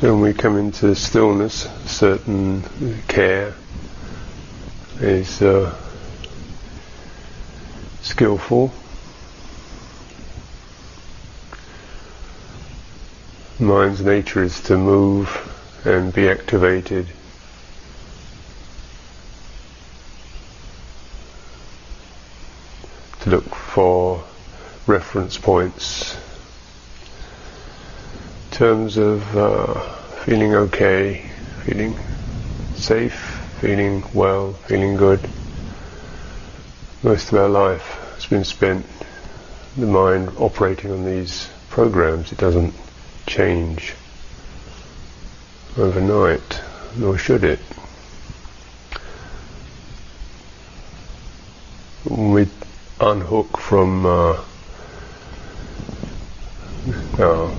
So when we come into stillness, certain care is uh, skillful. Mind's nature is to move and be activated. To look for reference points in terms of uh, feeling okay, feeling safe, feeling well, feeling good. Most of our life has been spent the mind operating on these programs. It doesn't change overnight, nor should it. When we unhook from uh, our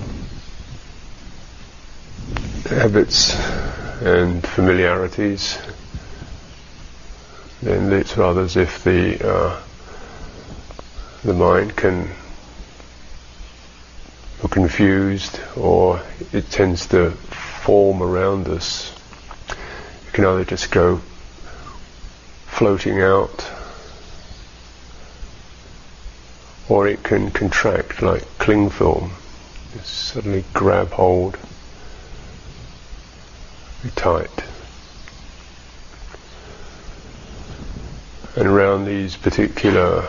habits and familiarities, then it's rather as if the uh, the mind can be confused or it tends to form around us. It can either just go floating out or it can contract like cling film, suddenly grab hold, be tight. And around these particular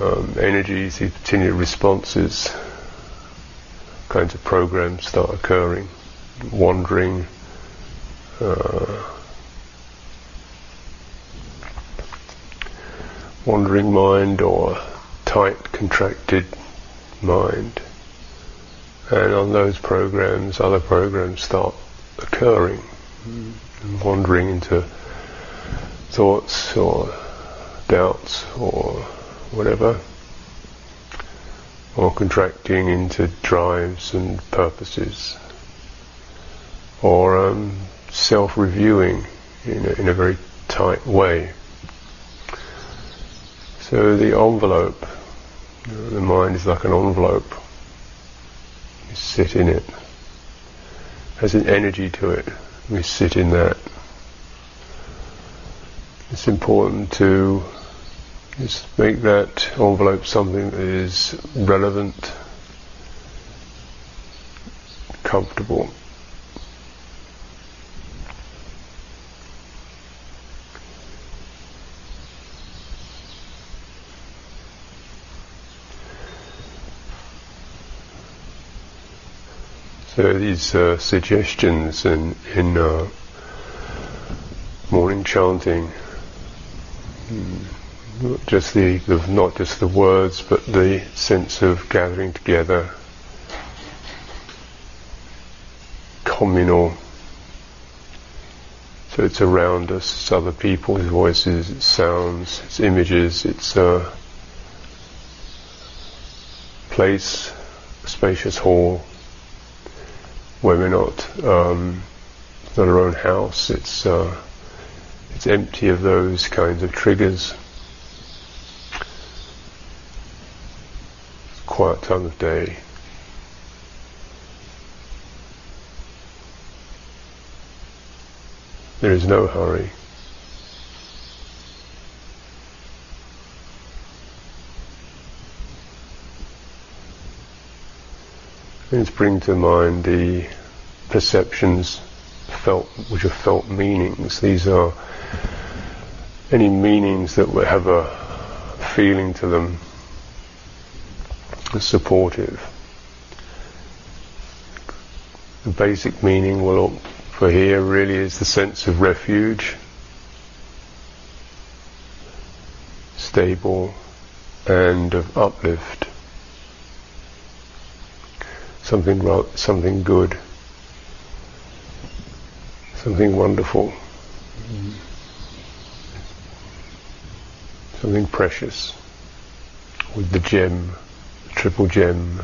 um, energies, these particular responses, kinds of programs start occurring, wandering, uh, wandering mind or tight, contracted mind. And on those programs, other programs start occurring, wandering into thoughts or doubts or whatever, or contracting into drives and purposes, or um, self-reviewing in a, in a very tight way. So the envelope the mind is like an envelope. You sit in it. Has an energy to it. We sit in that. It's important to just make that envelope something that is relevant, comfortable. These uh, suggestions in, in uh, morning chanting, mm, not just the, the, not just the words, but the sense of gathering together, communal. So it's around us, it's other people's voices, it's sounds, it's images, it's a place, a spacious hall where we're not um, not our own house. It's uh, it's empty of those kinds of triggers. It's quiet time of day. There is no hurry. Let's bring to mind the perceptions felt, which are felt meanings. These are any meanings that have a feeling to them, supportive. The basic meaning will, for here really is the sense of refuge, stable, and of uplift something something good, something wonderful, something precious, with the gem, the triple gem.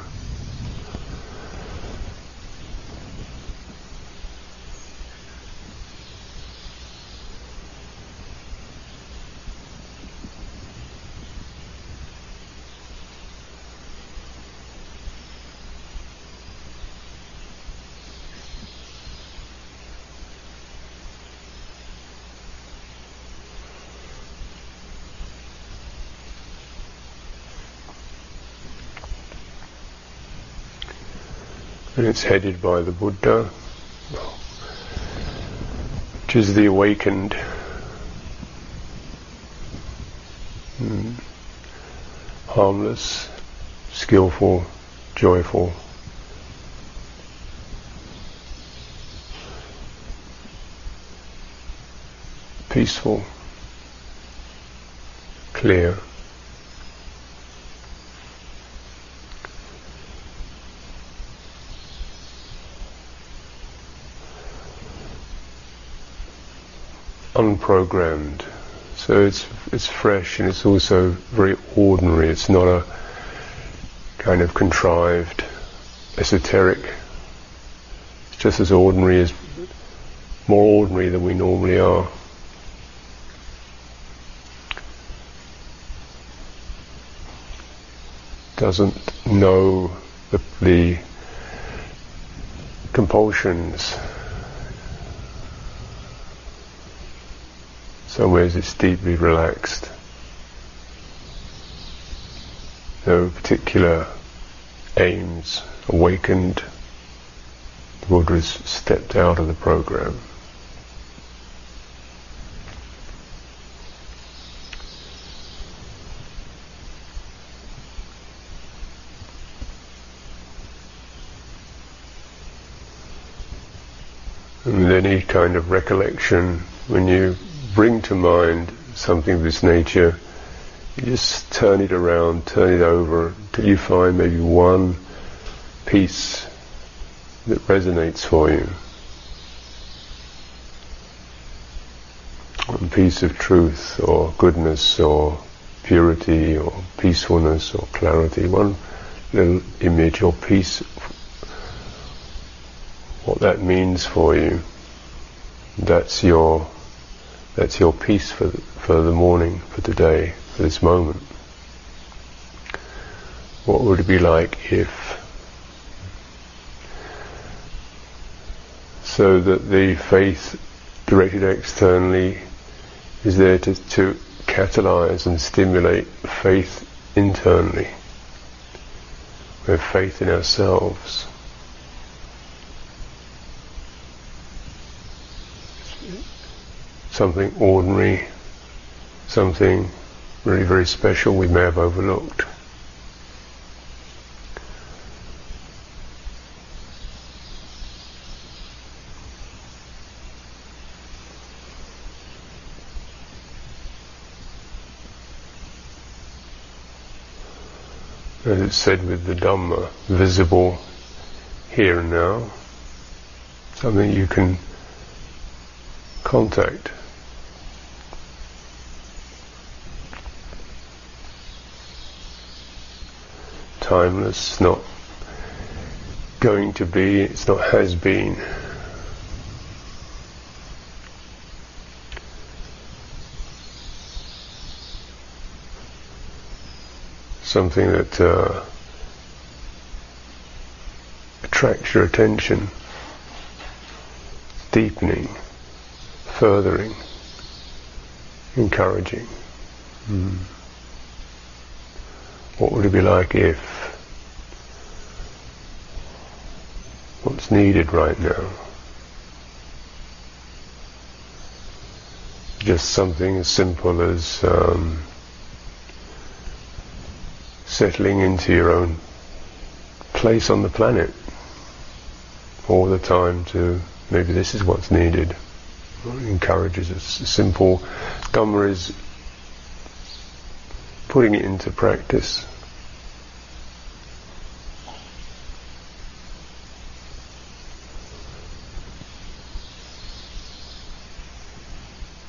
And it's headed by the Buddha, which is the awakened. Mm, harmless, skillful, joyful. Peaceful, clear. Unprogrammed. So it's it's fresh and it's also very ordinary. It's not a kind of contrived, esoteric. It's just as ordinary as more ordinary than we normally are. Doesn't know the, the compulsions some ways it's deeply relaxed. No particular aims awakened. The Buddha has stepped out of the program. And any kind of recollection when you bring to mind something of this nature, you just turn it around, turn it over, till you find maybe one piece that resonates for you. One piece of truth or goodness or purity or peacefulness or clarity, one little image or piece, what that means for you. That's your that's your peace for the, for the morning, for today, for this moment. What would it be like if so that the faith directed externally is there to, to catalyze and stimulate faith internally. We have faith in ourselves. Something ordinary, something really very special we may have overlooked. As it's said with the Dhamma, visible here and now, something you can contact. Timeless, not going to be, it's not has been. Something that uh, attracts your attention, deepening, furthering, encouraging. Mm. What would it be like if? What's needed right now? Just something as simple as um, settling into your own place on the planet all the time to maybe this is what's needed. It encourages us. Simple Dhamma is putting it into practice.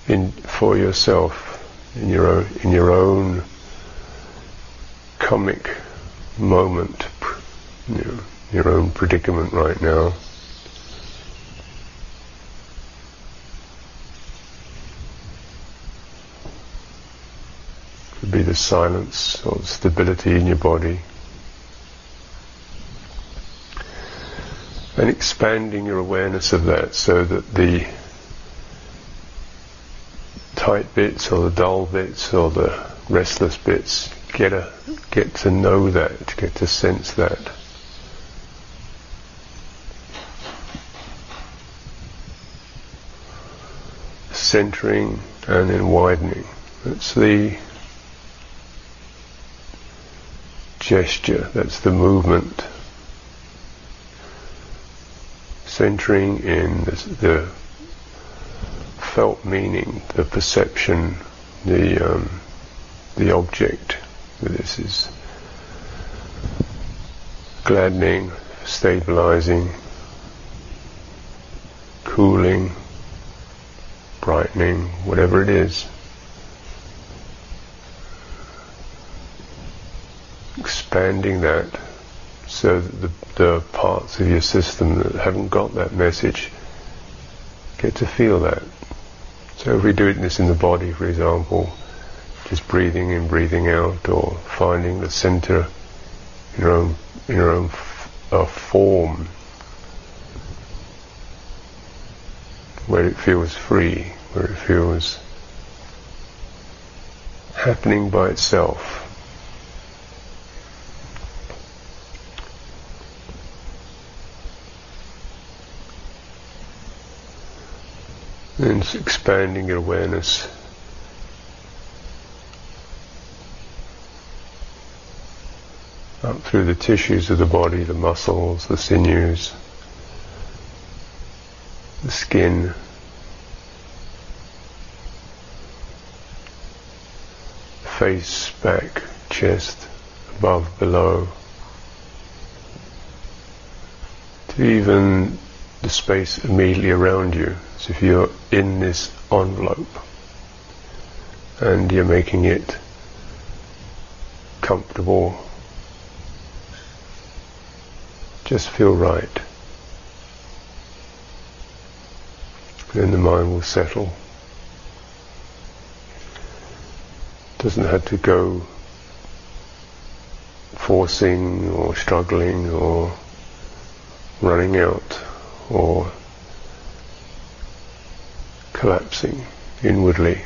In, for yourself, in your own, in your own karmic moment, you know, your own predicament right now. Could be the silence or stability in your body. And expanding your awareness of that so that the bright bits or the dull bits or the restless bits. Get a get to know that, get to sense that. Centering and then widening. That's the gesture, that's the movement. Centering in the, the felt meaning, the perception, the um, the object. This is gladdening, stabilizing, cooling, brightening, whatever it is. Expanding that so that the, the parts of your system that haven't got that message get to feel that. So if we do it this in the body, for example, just breathing in, breathing out, or finding the center in your own, in own uh, form, where it feels free, where it feels happening by itself. And expanding your awareness. Up through the tissues of the body, the muscles, the sinews, the skin, face, back, chest, above, below, to even space immediately around you. So if you're in this envelope and you're making it comfortable just feel right. Then the mind will settle. Doesn't have to go forcing or struggling or running out or collapsing inwardly.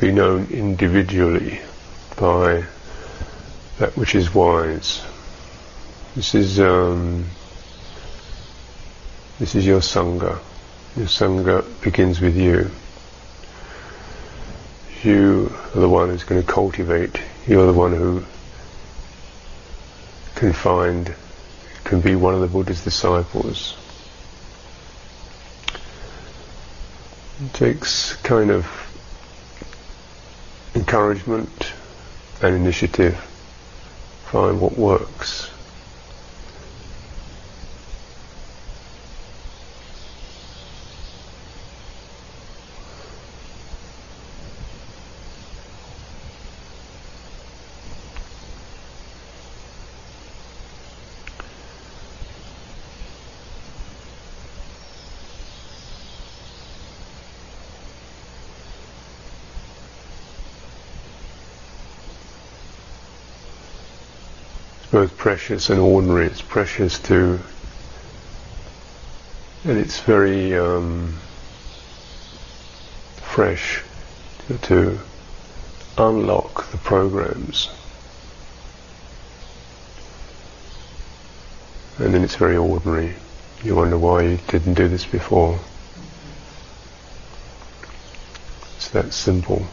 Be known individually by that which is wise. This is um, this is your sangha. Your sangha begins with you. You are the one who's going to cultivate. You're the one who can find, can be one of the Buddha's disciples. It takes kind of encouragement and initiative. Find what works. Both precious and ordinary. It's precious to, and it's very um, fresh to, to unlock the programs. And then it's very ordinary. You wonder why you didn't do this before. It's that simple.